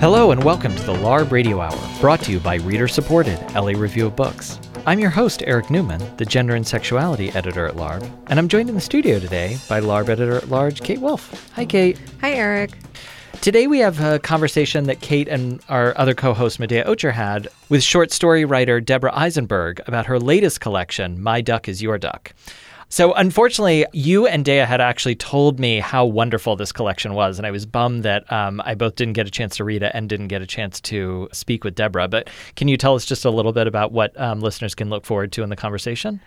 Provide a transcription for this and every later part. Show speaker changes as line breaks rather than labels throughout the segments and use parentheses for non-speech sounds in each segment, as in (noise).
Hello and welcome to the LARB Radio Hour, brought to you by reader supported LA Review of Books. I'm your host, Eric Newman, the gender and sexuality editor at LARB, and I'm joined in the studio today by LARB editor at large, Kate Wolf. Hi, Kate.
Hi, Eric.
Today we have a conversation that Kate and our other co host, Medaya Ocher, had with short story writer Deborah Eisenberg about her latest collection, My Duck is Your Duck. So, unfortunately, you and Dea had actually told me how wonderful this collection was, and I was bummed that um, I both didn't get a chance to read it and didn't get a chance to speak with Deborah. But can you tell us just a little bit about what um, listeners can look forward to in the conversation?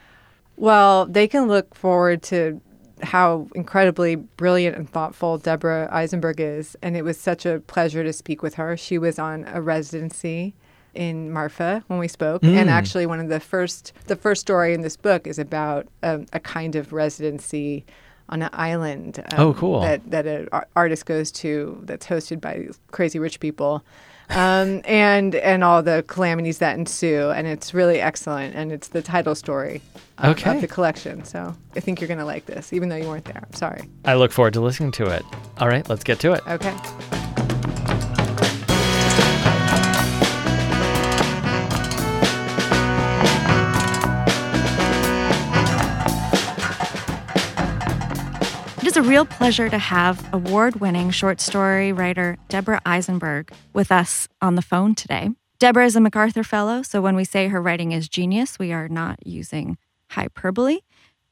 Well, they can look forward to how incredibly brilliant and thoughtful Deborah Eisenberg is. And it was such a pleasure to speak with her. She was on a residency in Marfa when we spoke, mm. and actually one of the first the first story in this book is about um, a kind of residency on an island.
Um, oh, cool!
That that an artist goes to that's hosted by crazy rich people. Um, (laughs) and and all the calamities that ensue, and it's really excellent, and it's the title story of,
okay.
of the collection. So I think you're gonna like this, even though you weren't there. I'm sorry.
I look forward to listening to it. All right, let's get to it.
Okay.
Real pleasure to have award winning short story writer Deborah Eisenberg with us on the phone today. Deborah is a MacArthur Fellow, so when we say her writing is genius, we are not using hyperbole.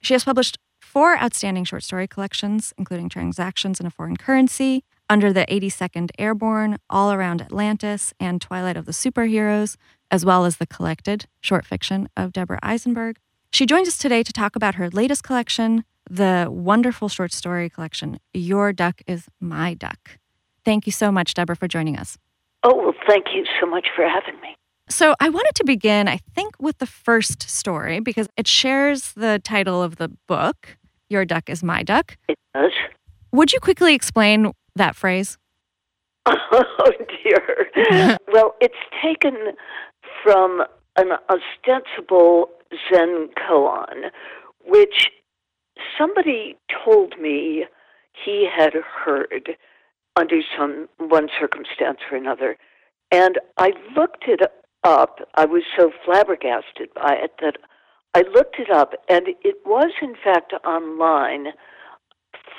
She has published four outstanding short story collections, including Transactions in a Foreign Currency, Under the 82nd Airborne, All Around Atlantis, and Twilight of the Superheroes, as well as the collected short fiction of Deborah Eisenberg. She joins us today to talk about her latest collection, the wonderful short story collection, Your Duck is My Duck. Thank you so much, Deborah, for joining us.
Oh, well, thank you so much for having me.
So, I wanted to begin, I think, with the first story because it shares the title of the book, Your Duck is My Duck.
It does.
Would you quickly explain that phrase? (laughs)
Oh, dear. (laughs) well, it's taken from an ostensible Zen koan, which somebody told me he had heard under some one circumstance or another. And I looked it up. I was so flabbergasted by it that I looked it up, and it was, in fact, online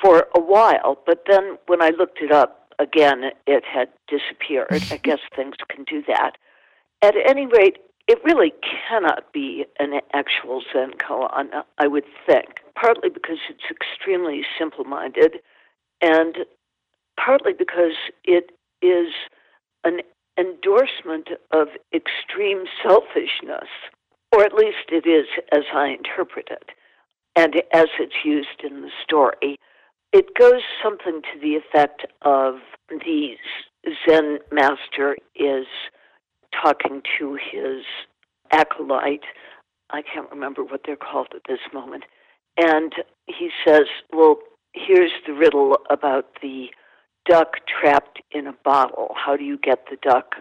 for a while. But then when I looked it up again, it had disappeared. I (laughs) guess things can do that. At any rate, it really cannot be an actual Zen koan, I would think, partly because it's extremely simple minded, and partly because it is an endorsement of extreme selfishness, or at least it is as I interpret it, and as it's used in the story. It goes something to the effect of the Zen master is talking to his acolyte. I can't remember what they're called at this moment. And he says, Well, here's the riddle about the duck trapped in a bottle. How do you get the duck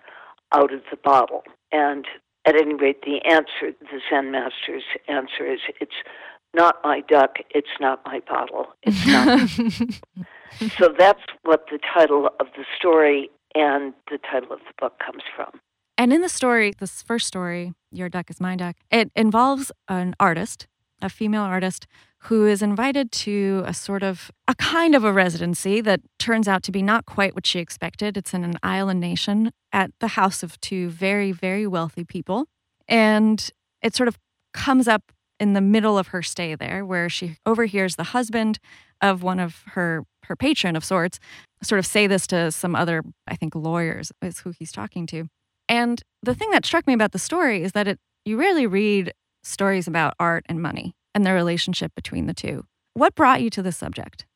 out of the bottle? And at any rate, the answer, the Zen master's answer is, It's not my duck, it's not my bottle. It's not. (laughs) so that's what the title of the story and the title of the book comes from.
And in the story, this first story, Your Duck is My Duck, it involves an artist, a female artist, who is invited to a sort of a kind of a residency that turns out to be not quite what she expected. It's in an island nation at the house of two very, very wealthy people. And it sort of comes up in the middle of her stay there, where she overhears the husband of one of her her patron of sorts sort of say this to some other, I think, lawyers is who he's talking to. And the thing that struck me about the story is that it you rarely read stories about art and money and the relationship between the two. What brought you to this subject?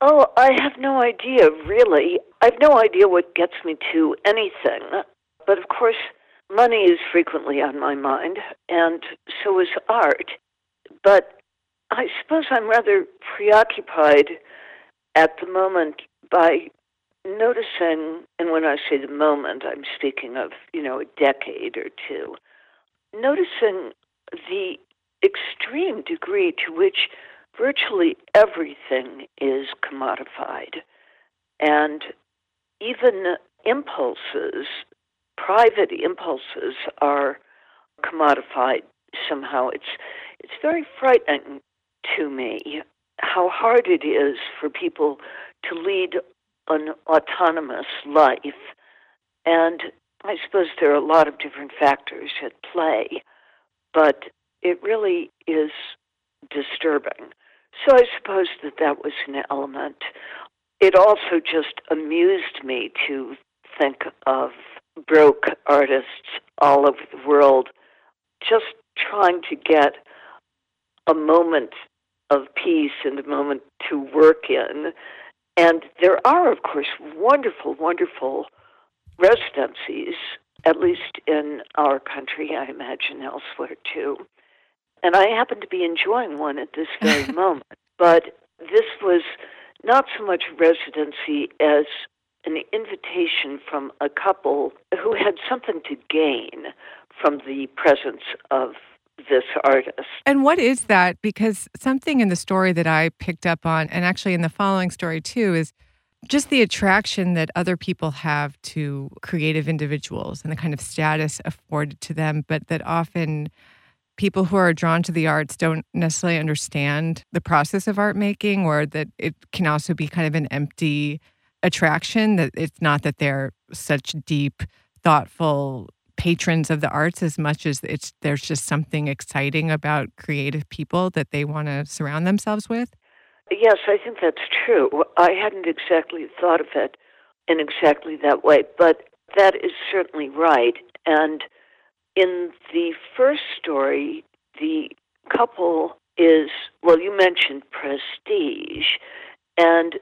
Oh, I have no idea, really. I have no idea what gets me to anything. But of course, money is frequently on my mind, and so is art. But I suppose I'm rather preoccupied at the moment by noticing, and when I say the moment, I'm speaking of, you know, a decade or two, noticing the extreme degree to which virtually everything is commodified. And even impulses, private impulses, are commodified somehow. It's it's very frightening to me how hard it is for people to lead an autonomous life. And I suppose there are a lot of different factors at play, but it really is disturbing. So I suppose that that was an element. It also just amused me to think of broke artists all over the world just trying to get a moment of peace and a moment to work in. And there are, of course, wonderful, wonderful residencies, at least in our country, I imagine elsewhere too. And I happen to be enjoying one at this very (laughs) moment. But this was not so much residency as an invitation from a couple who had something to gain from the presence of this artist.
And what is that? Because something in the story that I picked up on, and actually in the following story too, is just the attraction that other people have to creative individuals and the kind of status afforded to them, but that often people who are drawn to the arts don't necessarily understand the process of art making, or that it can also be kind of an empty attraction, that it's not that they're such deep, thoughtful patrons of the arts as much as it's there's just something exciting about creative people that they want to surround themselves with?
Yes, I think that's true. I hadn't exactly thought of it in exactly that way, but that is certainly right. And in the first story, the couple is, well, you mentioned prestige, and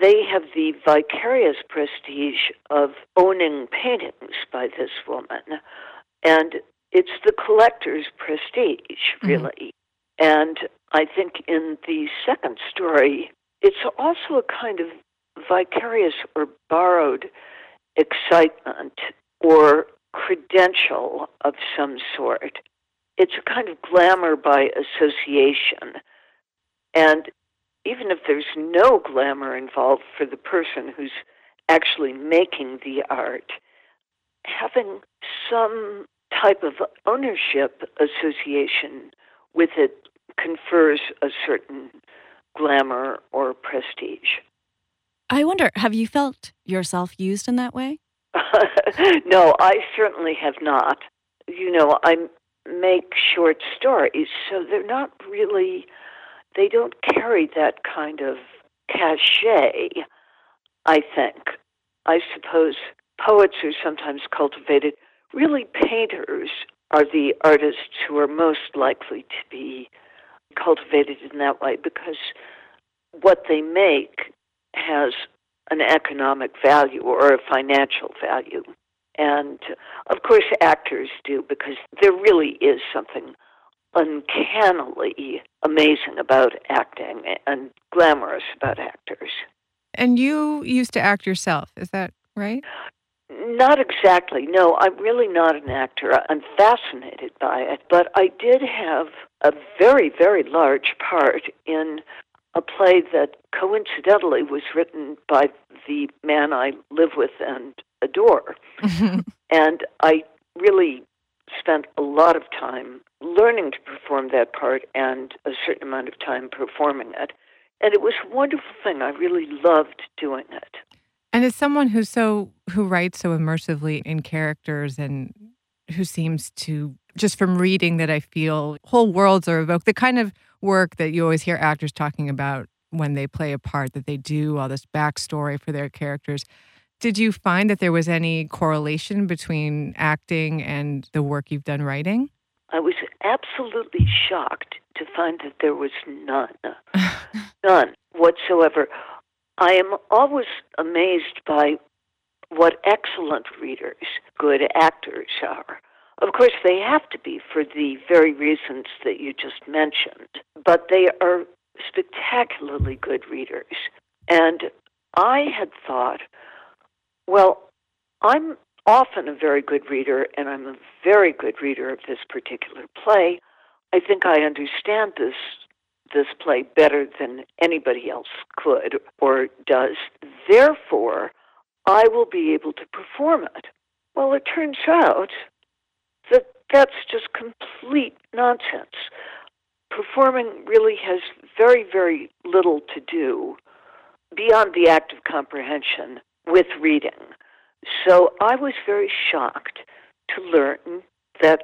they have the vicarious prestige of owning paintings by this woman. And it's the collector's prestige, mm-hmm. really. Mm-hmm. And I think in the second story, it's also a kind of vicarious or borrowed excitement or credential of some sort. It's a kind of glamour by association. And even if there's no glamour involved for the person who's actually making the art, having some type of ownership association with it confers a certain glamour or prestige.
I wonder, have you felt yourself used in that way? (laughs) (laughs)
no, I certainly have not. You know, I make short stories, so they're not really they don't carry that kind of cachet, I think. I suppose poets are sometimes cultivated. Really, painters are the artists who are most likely to be cultivated in that way because what they make has an economic value or a financial value. And of course, actors do because there really is something uncannily amazing about acting and glamorous about actors.
And you used to act yourself, is that right?
Not exactly. No, I'm really not an actor. I'm fascinated by it, but I did have a very, very large part in a play that coincidentally was written by the man I live with and adore. (laughs) and I really spent a lot of time learning to perform that part and a certain amount of time performing it. And it was a wonderful thing. I really loved doing it.
And as someone who's so who writes so immersively in characters and who seems to just from reading that I feel whole worlds are evoked, the kind of work that you always hear actors talking about when they play a part, that they do all this backstory for their characters. Did you find that there was any correlation between acting and the work you've done writing?
I was absolutely shocked to find that there was none. (laughs) none whatsoever. I am always amazed by what excellent readers, good actors are. Of course, they have to be for the very reasons that you just mentioned, but they are spectacularly good readers. And I had thought, well, I'm often a very good reader, and I'm a very good reader of this particular play. I think I understand this this play better than anybody else could or does. Therefore, I will be able to perform it. Well, it turns out that that's just complete nonsense. Performing really has very, very little to do beyond the act of comprehension with reading. So I was very shocked to learn that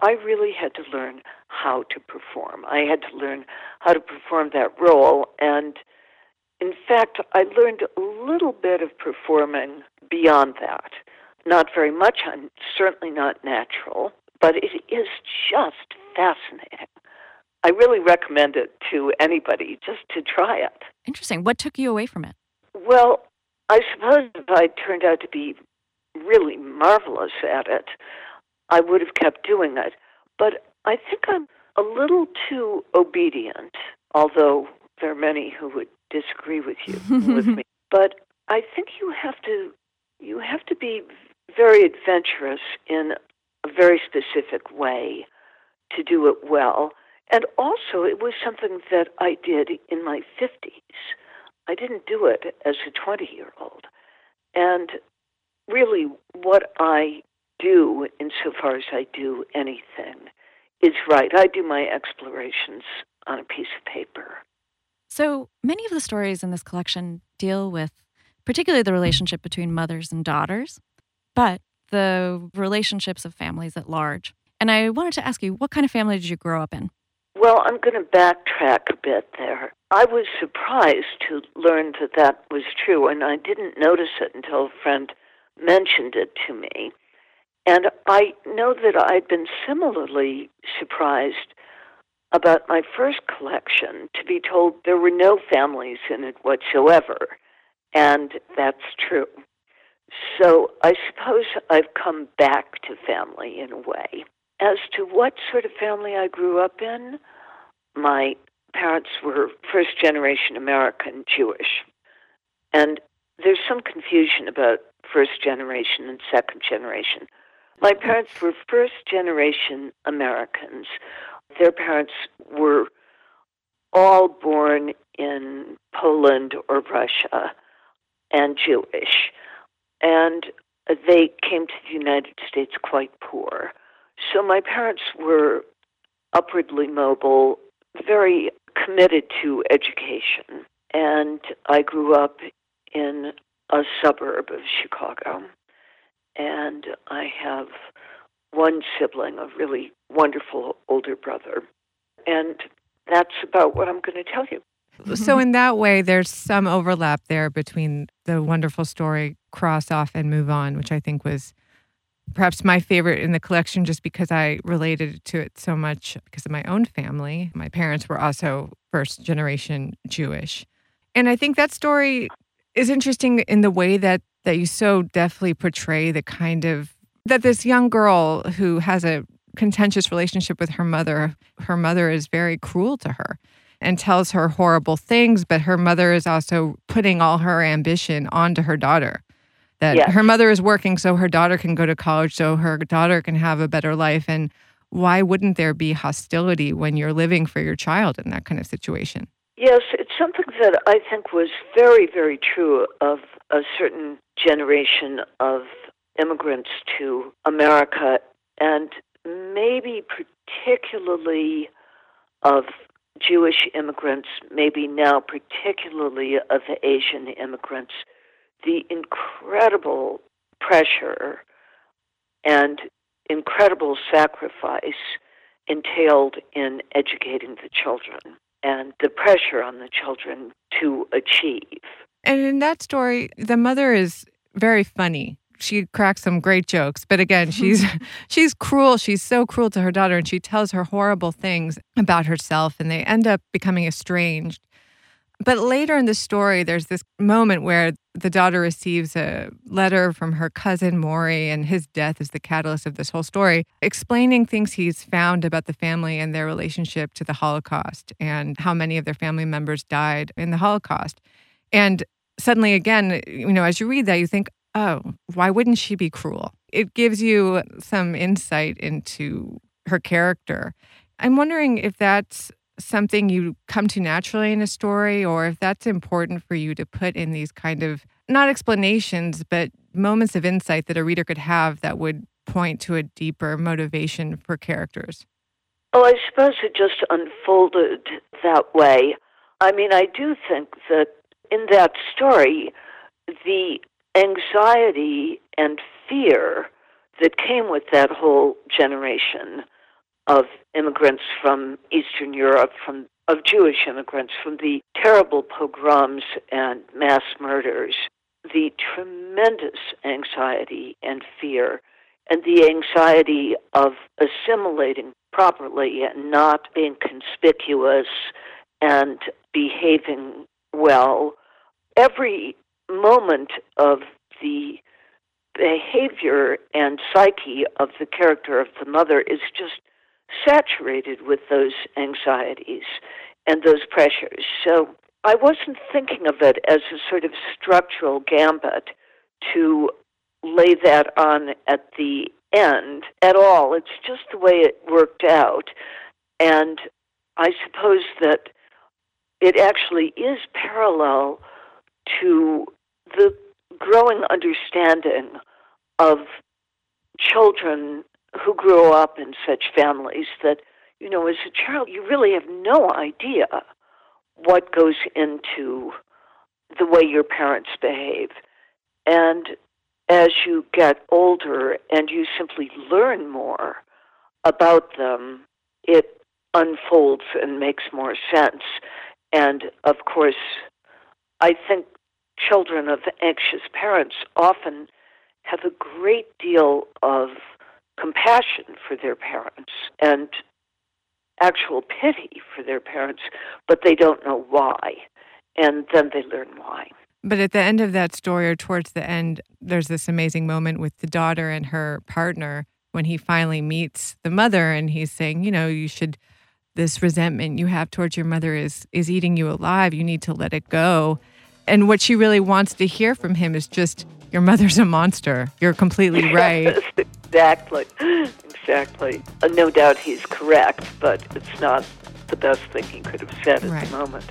I really had to learn how to perform. I had to learn how to perform that role. And in fact, I learned a little bit of performing beyond that. Not very much, I'm certainly not natural, but it is just fascinating. I really recommend it to anybody just to try it.
Interesting. What took you away from it?
Well, I suppose if I turned out to be really marvelous at it, I would have kept doing it. But I think I'm a little too obedient, although there are many who would disagree with you (laughs) with me. But I think you have to you have to be very adventurous in a very specific way to do it well. And also, it was something that I did in my 50s. I didn't do it as a 20 year old. And really, what I do, insofar as I do anything, is right. I do my explorations on a piece of paper.
So many of the stories in this collection deal with particularly the relationship between mothers and daughters, but the relationships of families at large. And I wanted to ask you, what kind of family did you grow up in?
Well, I'm going to backtrack a bit there. I was surprised to learn that that was true, and I didn't notice it until a friend mentioned it to me. And I know that I'd been similarly surprised about my first collection to be told there were no families in it whatsoever. And that's true. So I suppose I've come back to family in a way. As to what sort of family I grew up in, my parents were first generation American Jewish. And there's some confusion about first generation and second generation. My parents were first generation Americans. Their parents were all born in Poland or Russia and Jewish. And they came to the United States quite poor. So my parents were upwardly mobile, very committed to education. And I grew up in a suburb of Chicago. And I have one sibling, a really wonderful older brother. And that's about what I'm going to tell you.
So, in that way, there's some overlap there between the wonderful story Cross Off and Move On, which I think was perhaps my favorite in the collection just because I related to it so much because of my own family. My parents were also first generation Jewish. And I think that story is interesting in the way that that you so deftly portray the kind of that this young girl who has a contentious relationship with her mother, her mother is very cruel to her and tells her horrible things, but her mother is also putting all her ambition onto her daughter. That
Yes.
her mother is working so her daughter can go to college, so her daughter can have a better life. And why wouldn't there be hostility when you're living for your child in that kind of situation?
Yes, it's something that I think was very, very true of a certain generation of immigrants to America, and maybe particularly of Jewish immigrants, maybe now particularly of Asian immigrants, the incredible pressure and incredible sacrifice entailed in educating the children and the pressure on the children to achieve.
And in that story, the mother is very funny. She cracks some great jokes, but again, mm-hmm. she's (laughs) she's cruel. She's so cruel to her daughter and she tells her horrible things about herself and they end up becoming estranged. But later in the story, there's this moment where the daughter receives a letter from her cousin Maury, and his death is the catalyst of this whole story, explaining things he's found about the family and their relationship to the Holocaust and how many of their family members died in the Holocaust. And suddenly, again, you know, as you read that, you think, oh, why wouldn't she be cruel? It gives you some insight into her character. I'm wondering if that's something you come to naturally in a story or if that's important for you to put in these kind of not explanations, but moments of insight that a reader could have that would point to a deeper motivation for characters.
Oh, I suppose it just unfolded that way. I mean, I do think that in that story, the anxiety and fear that came with that whole generation of immigrants from Eastern Europe, from of Jewish immigrants, from the terrible pogroms and mass murders, the tremendous anxiety and fear, and the anxiety of assimilating properly and not being conspicuous and behaving well. Every moment of the behavior and psyche of the character of the mother is just saturated with those anxieties and those pressures. So I wasn't thinking of it as a sort of structural gambit to lay that on at the end at all. It's just the way it worked out. And I suppose that it actually is parallel to the growing understanding of children who grow up in such families that, you know, as a child, you really have no idea what goes into the way your parents behave. And as you get older and you simply learn more about them, it unfolds and makes more sense. And of course, I think children of anxious parents often have a great deal of compassion for their parents and actual pity for their parents, but they don't know why. And then they learn why.
But at the end of that story, or towards the end, there's this amazing moment with the daughter and her partner when he finally meets the mother and he's saying, you know, you should this resentment you have towards your mother is is eating you alive. You need to let it go. And what she really wants to hear from him is just your mother's a monster. You're completely (laughs) right.
Exactly. (gasps) Exactly. Uh, no doubt he's correct, but it's not the best thing he could have said at
Right.
the moment.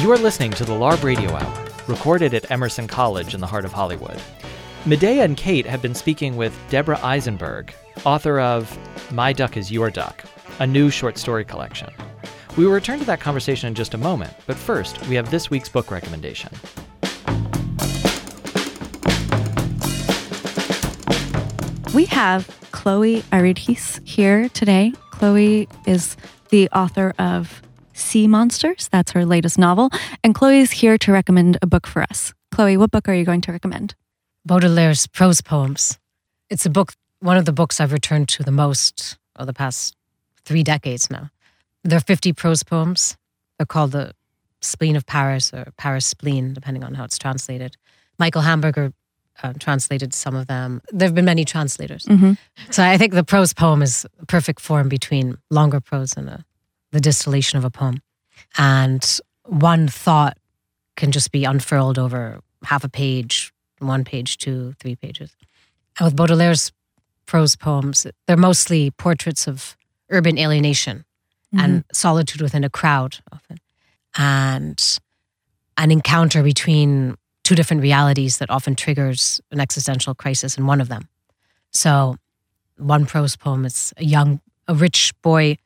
You are listening to the LARB Radio Hour, recorded at Emerson College in the heart of Hollywood. Medaya and Kate have been speaking with Deborah Eisenberg, author of My Duck is Your Duck, a new short story collection. We will return to that conversation in just a moment, but first, we have this week's book recommendation.
We have Chloe Aridjis here today. Chloe is the author of Sea Monsters. That's her latest novel. And Chloe's here to recommend a book for us. Chloe, what book are you going to recommend?
Baudelaire's prose poems. It's a book, one of the books I've returned to the most over the past three decades now. There are 50 prose poems. They're called the Spleen of Paris or Paris Spleen, depending on how it's translated. Michael Hamburger uh, translated some of them. There have been many translators.
Mhm.
So I think the prose poem is a perfect form between longer prose and a, the distillation of a poem. And one thought can just be unfurled over half a page, one page, two, three pages. And with Baudelaire's prose poems, they're mostly portraits of urban alienation and mm-hmm. solitude within a crowd often. And an encounter between two different realities that often triggers an existential crisis in one of them. So one prose poem is a young, a rich boy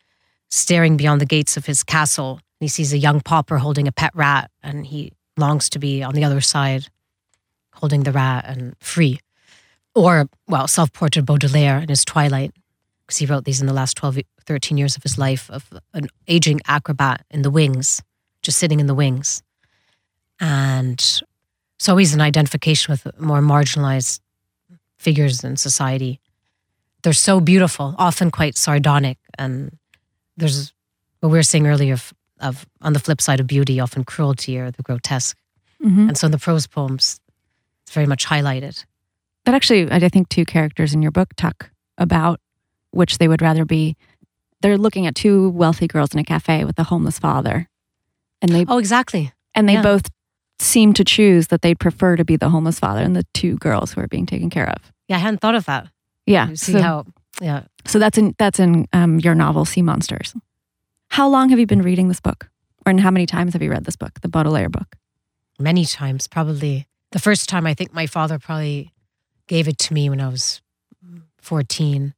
staring beyond the gates of his castle. He sees a young pauper holding a pet rat and he longs to be on the other side holding the rat and free. Or, well, self portrait Baudelaire in his twilight, because he wrote these in the last 12, 13 years of his life of an aging acrobat in the wings, just sitting in the wings. And so he's an identification with more marginalized figures in society. They're so beautiful, often quite sardonic. And there's what we were saying earlier of, of on the flip side of beauty, often cruelty or the grotesque.
Mhm.
And so in the prose poems, it's very much highlighted.
But actually, I think two characters in your book talk about which they would rather be. They're looking at two wealthy girls in a cafe with a homeless father, and they
Oh, exactly.
and they
yeah.
both seem to choose that they'd prefer to be the homeless father and the two girls who are being taken care of.
Yeah, I hadn't thought of that.
Yeah.
You see
so,
how, yeah.
so that's in that's in um, your novel Sea Monsters. How long have you been reading this book? Or and how many times have you read this book, the Baudelaire book?
Many times, probably. The first time, I think my father probably gave it to me when I was 14.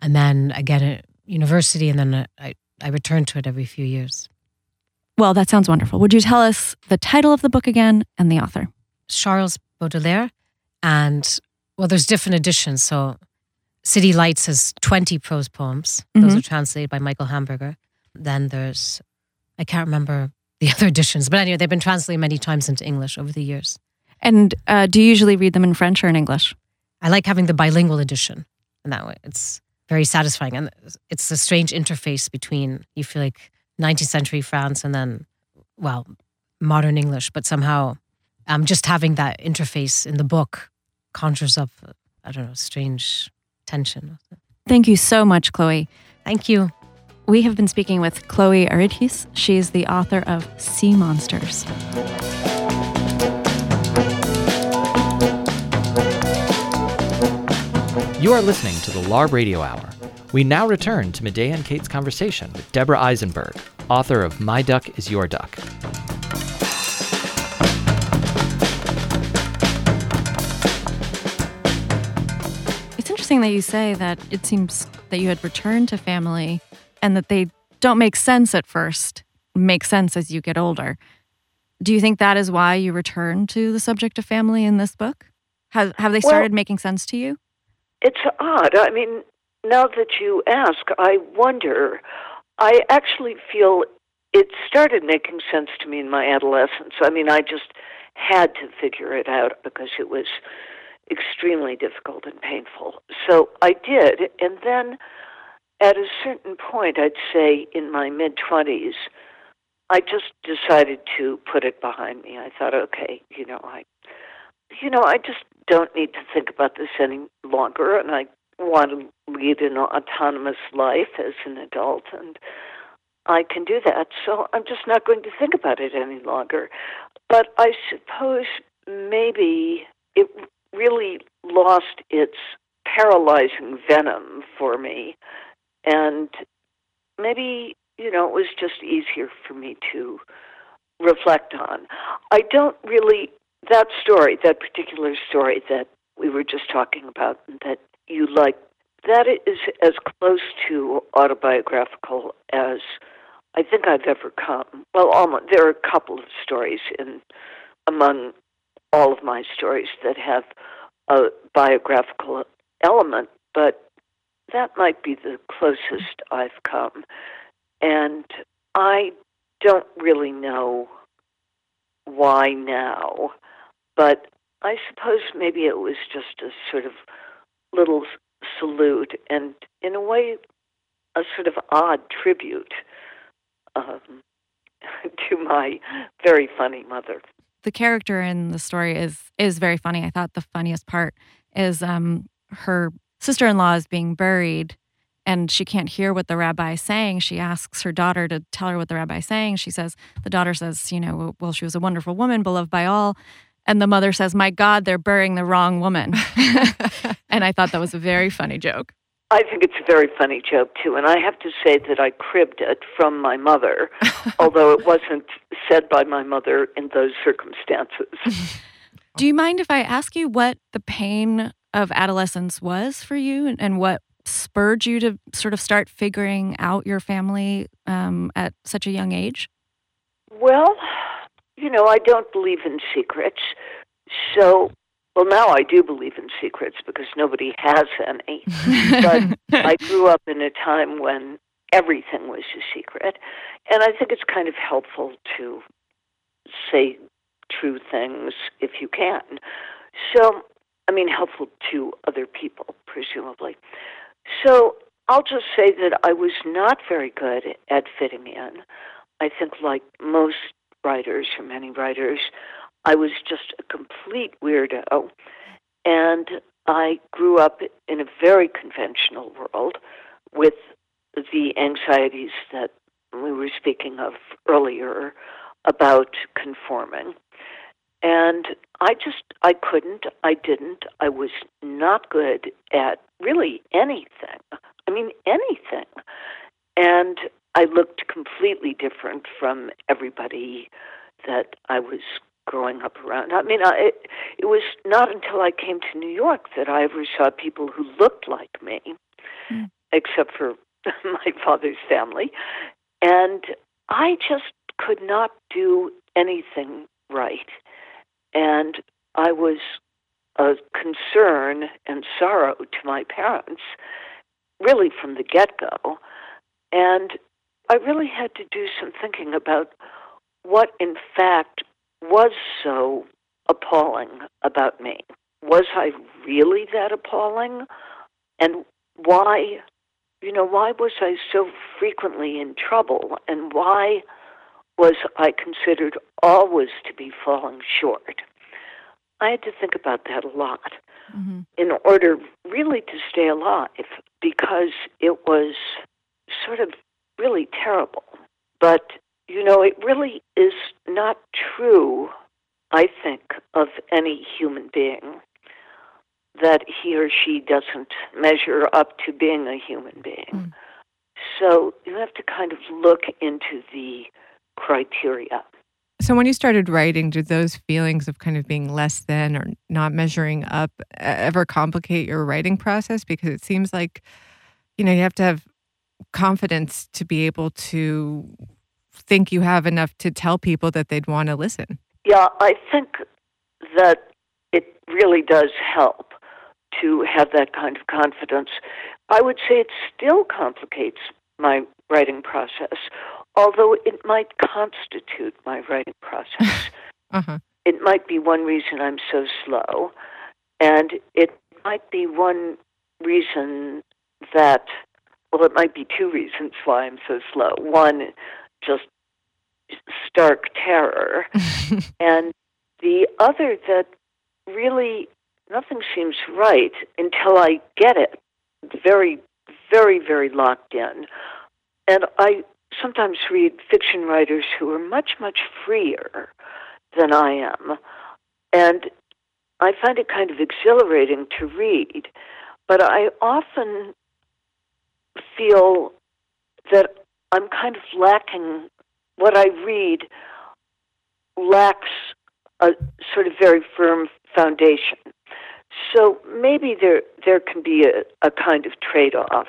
And then again at university, and then I, I returned to it every few years.
Well, that sounds wonderful. Would you tell us the title of the book again and the author?
Charles Baudelaire. And well, there's different editions. So City Lights has 20 prose poems. Those
Mhm.
are translated by Michael Hamburger. Then there's, I can't remember the (laughs) other editions, but anyway, they've been translated many times into English over the years.
And uh, do you usually read them in French or in English?
I like having the bilingual edition. And that way, it's very satisfying. And it's a strange interface between, you feel like 19th century France and then, well, modern English, but somehow um, just having that interface in the book conjures up, I don't know, strange tension.
Thank you so much, Chloe.
Thank you.
We have been speaking with Chloe Aridjis. She is the author of Sea Monsters.
You are listening to the LARB Radio Hour. We now return to Medaya and Kate's conversation with Deborah Eisenberg, author of My Duck is Your Duck.
It's interesting that you say that it seems that you had returned to family and that they don't make sense at first, make sense as you get older. Do you think that is why you return to the subject of family in this book? Have, have they
Well-
started making sense to you?
It's odd. I mean, now that you ask, I wonder. I actually feel it started making sense to me in my adolescence. I mean, I just had to figure it out because it was extremely difficult and painful. So I did. And then at a certain point, I'd say in my mid 20s, I just decided to put it behind me. I thought, okay, you know, I you know, I just don't need to think about this any longer, and I want to lead an autonomous life as an adult, and I can do that. So I'm just not going to think about it any longer. But I suppose maybe it really lost its paralyzing venom for me, and maybe, you know, it was just easier for me to reflect on. I don't really that story, that particular story that we were just talking about, that you like, that is as close to autobiographical as I think I've ever come. Well, almost. There are a couple of stories in among all of my stories that have a biographical element, but that might be the closest I've come. And I don't really know why now, but I suppose maybe it was just a sort of little salute and, in a way, a sort of odd tribute um, (laughs) to my very funny mother.
the character in the story is is very funny. I thought the funniest part is um, her sister-in-law is being buried and she can't hear what the rabbi is saying. She asks her daughter to tell her what the rabbi is saying. She says the daughter says, you know, well she was a wonderful woman, beloved by all. And the mother says, "My God, they're burying the wrong woman." (laughs) and I thought that was a very funny joke.
I think it's a very funny joke too, and I have to say that I cribbed it from my mother, (laughs) although it wasn't said by my mother in those circumstances.
Do you mind if I ask you what the pain of adolescence was for you and, and what spurred you to sort of start figuring out your family um, at such a young age?
Well, you know, I don't believe in secrets. So, well, now I do believe in secrets because nobody has any. (laughs) But I grew up in a time when everything was a secret. And I think it's kind of helpful to say true things if you can. So, I mean, helpful to other people, presumably. So, I'll just say that I was not very good at fitting in. I think, like most writers, or many writers, I was just a complete weirdo. And I grew up in a very conventional world with the anxieties that we were speaking of earlier about conforming. And I just, I couldn't, I didn't. I was not good at really anything. I mean, anything. And I looked completely different from everybody that I was growing up around. I mean, I, it, it was not until I came to New York that I ever saw people who looked like me, mm. except for (laughs) my father's family. And I just could not do anything right. And I was a concern and sorrow to my parents, really from the get go. And I really had to do some thinking about what, in fact, was so appalling about me. Was I really that appalling? And why, you know, why was I so frequently in trouble? And why was I considered always to be falling short? I had to think about that a lot mm-hmm. in order really to stay alive because it was sort of really terrible. But, you know, it really is not true, I think, of any human being that he or she doesn't measure up to being a human being. Mm. So you have to kind of look into the criteria.
So, when you started writing, did those feelings of kind of being less than or not measuring up ever complicate your writing process? Because it seems like, you know, you have to have confidence to be able to think you have enough to tell people that they'd want to listen.
Yeah, I think that it really does help to have that kind of confidence. I would say it still complicates my writing process, although it might constitute my writing process. (laughs) uh-huh. It might be one reason I'm so slow, and it might be one reason that well, it might be two reasons why I'm so slow. One, just stark terror, (laughs) and the other that really nothing seems right until I get it very, very, very locked in. And I sometimes read fiction writers who are much, much freer than I am. And I find it kind of exhilarating to read, but I often feel that I'm kind of lacking what I read lacks a sort of very firm foundation. So maybe there there can be a, a kind of trade off.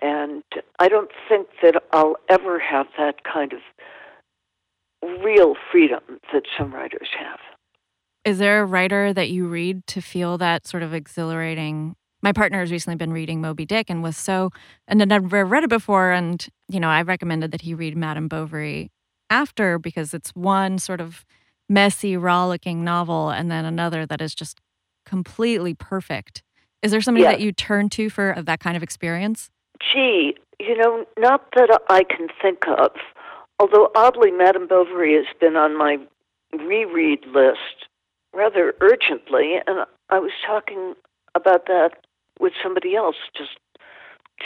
And I don't think that I'll ever have that kind of real freedom that some writers have.
Is there a writer that you read to feel that sort of exhilarating my partner has recently been reading Moby Dick and was so, and I'd never read it before. And, you know, I recommended that he read Madame Bovary after because it's one sort of messy, rollicking novel and then another that is just completely perfect. Is there somebody yes. that you turn to for that kind of experience?
Gee, you know, not that I can think of. Although oddly, Madame Bovary has been on my reread list rather urgently, and I was talking about that with somebody else just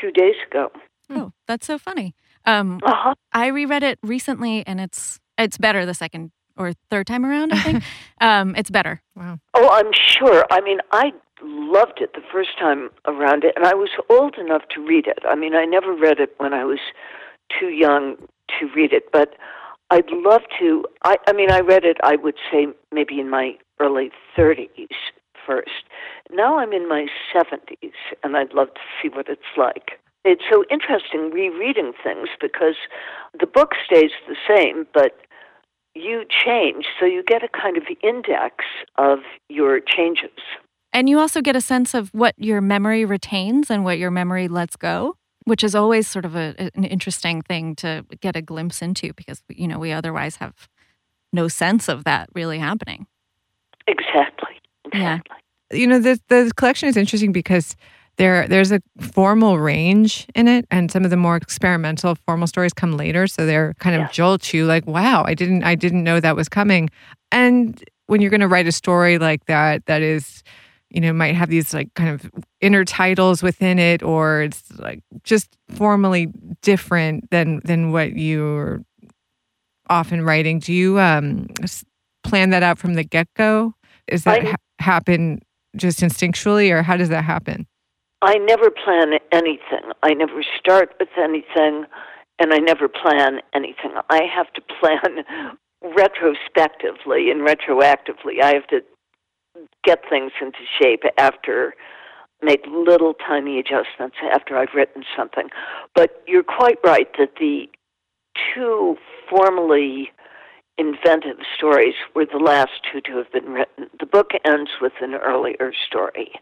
two days ago.
Oh, that's so funny. Um, uh-huh. I reread it recently, and it's it's better the second or third time around. I think (laughs) um, it's better.
Wow. Oh, I'm sure. I mean, I loved it the first time around it, and I was old enough to read it. I mean, I never read it when I was too young to read it, but I'd love to. I, I mean, I read it. I would say maybe in my early 30s, first. Now I'm in my 70s, and I'd love to see what it's like. It's so interesting rereading things because the book stays the same, but you change, so you get a kind of index of your changes.
And you also get a sense of what your memory retains and what your memory lets go, which is always sort of a, an interesting thing to get a glimpse into because you know we otherwise have no sense of that really happening.
Exactly. Exactly.
Yeah. You know, the the collection is interesting because there there's a formal range in it and some of the more experimental formal stories come later so they're kind of yeah. jolt you like wow i didn't i didn't know that was coming and when you're going to write a story like that that is you know might have these like kind of inner titles within it or it's like just formally different than than what you're often writing do you um plan that out from the get go? Is that
I-
ha- happen just instinctually, or how does that happen?
I never plan anything. I never start with anything, and I never plan anything. I have to plan retrospectively and retroactively. I have to get things into shape after make little tiny adjustments after I've written something. But you're quite right that the two formally inventive stories were the last two to have been written. The book ends with an earlier story.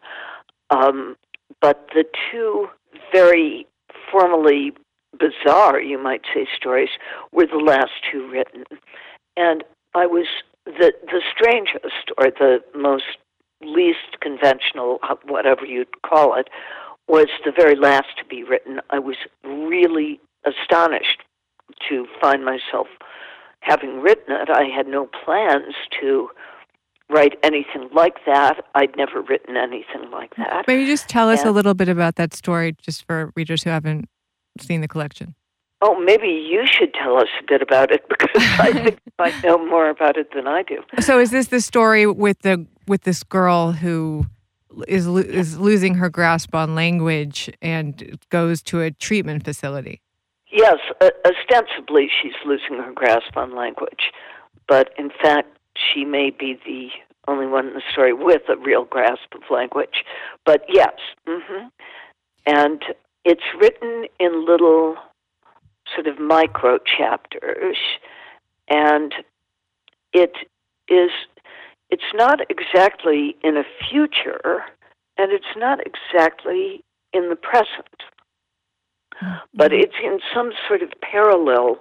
Um, but the two very formally bizarre, you might say, stories were the last two written. And I was the the strangest or the most least conventional, whatever you'd call it, was the very last to be written. I was really astonished to find myself having written it. I had no plans to write anything like that. I'd never written anything like that.
Maybe just tell us
Yeah.
a little bit about that story, just for readers who haven't seen the collection.
Oh, maybe you should tell us a bit about it (laughs) because I (laughs) think you might know more about it than I do.
So, is this the story with the with this girl who is lo- is losing her grasp on language and goes to a treatment facility?
Yes, ostensibly she's losing her grasp on language, but in fact, she may be the only one in the story with a real grasp of language. But yes, hmm and it's written in little sort of micro chapters, and it is. It's not exactly in a future, and it's not exactly in the present but it's in some sort of parallel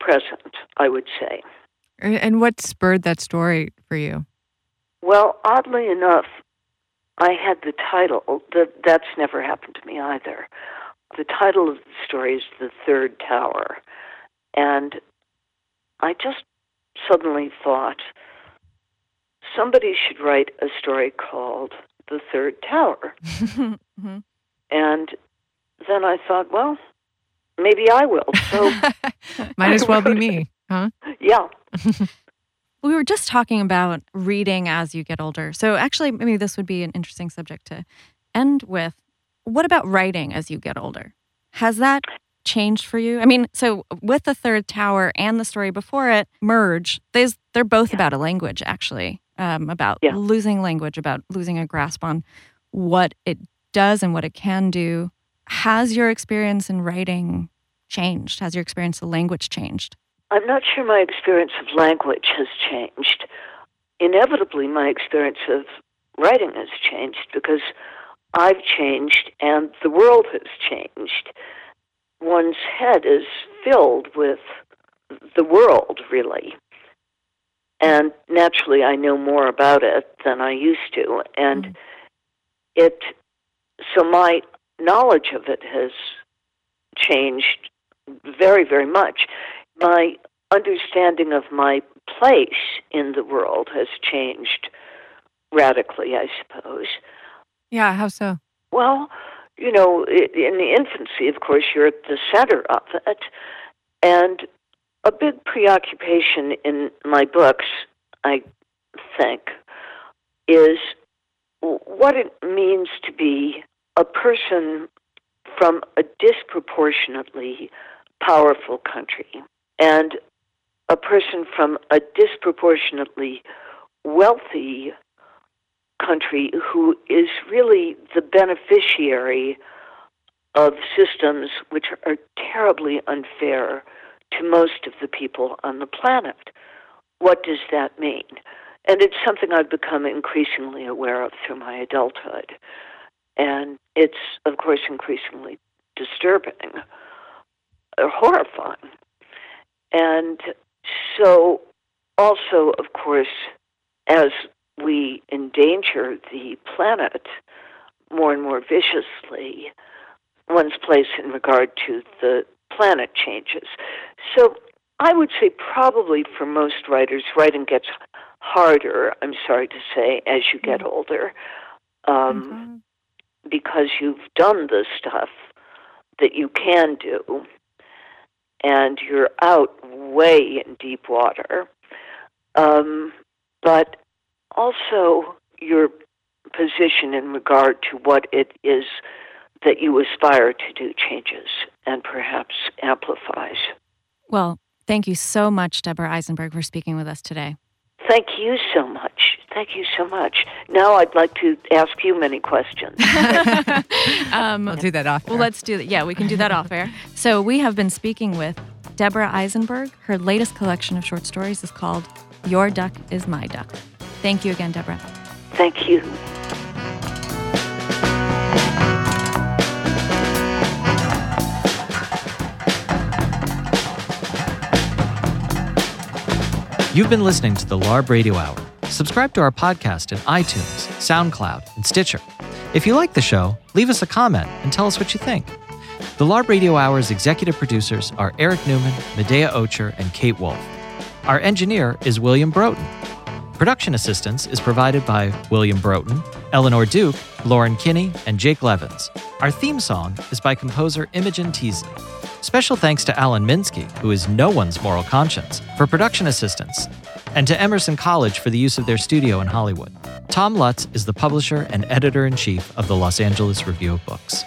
present, I would say.
And what spurred that story for you?
Well, oddly enough, I had the title. That that's never happened to me either. The title of the story is "The Third Tower," and I just suddenly thought somebody should write a story called "The Third Tower," (laughs)
Mhm.
and then I thought, well, maybe I will. So (laughs)
Might as well be me, huh? (laughs)
yeah, (laughs)
We were just talking about reading as you get older. So, actually, maybe this would be an interesting subject to end with. What about writing as you get older? Has that changed for you? I mean, so with the third tower and the story before it merge, they're both
Yeah.
about a language, actually, um, about
Yeah.
losing language, about losing a grasp on what it does and what it can do. Has your experience in writing changed? Has your experience of language changed?
I'm not sure my experience of language has changed. Inevitably, my experience of writing has changed because I've changed and the world has changed. One's head is filled with the world, really. And naturally, I know more about it than I used to. And mm-hmm. it, so my knowledge of it has changed very, very much my understanding of my place in the world has changed radically, I suppose.
Yeah, how so?
Well, you know, in the infancy, of course, you're at the center of it. And a big preoccupation in my books, I think, is what it means to be a person from a disproportionately powerful country and a person from a disproportionately wealthy country who is really the beneficiary of systems which are terribly unfair to most of the people on the planet. What does that mean? And it's something I've become increasingly aware of through my adulthood. And it's, of course, increasingly disturbing or horrifying. And so, also, of course, as we endanger the planet more and more viciously, one's place in regard to the planet changes. So, I would say probably for most writers, writing gets harder, I'm sorry to say, as you get older, um, because you've done the stuff that you can do and you're out way in deep water. Um, but also your position in regard to what it is that you aspire to do changes and perhaps amplifies.
Well, thank you so much, Deborah Eisenberg, for speaking with us today.
Thank you so much. Thank you so much. Now I'd like to ask you many questions. (laughs)
um,
We'll do that off.
well, let's do that. Yeah, we can do that off air. So we have been speaking with Deborah Eisenberg. Her latest collection of short stories is called Your Duck is My Duck. Thank you again, Deborah.
Thank you.
You've been listening to the LARB Radio Hour. Subscribe to our podcast in iTunes, SoundCloud, and Stitcher. If you like the show, leave us a comment and tell us what you think. The LARB Radio Hour's executive producers are Eric Newman, Medaya Ocher, and Kate Wolf. Our engineer is William Broughton. Production assistance is provided by William Broughton, Eleanor Duke, Lauren Kinney, and Jake Levins. Our theme song is by composer Imogen Teasley. Special thanks to Alan Minsky, who is no one's moral conscience, for production assistance, and to Emerson College for the use of their studio in Hollywood. Tom Lutz is the publisher and editor in chief of the Los Angeles Review of Books.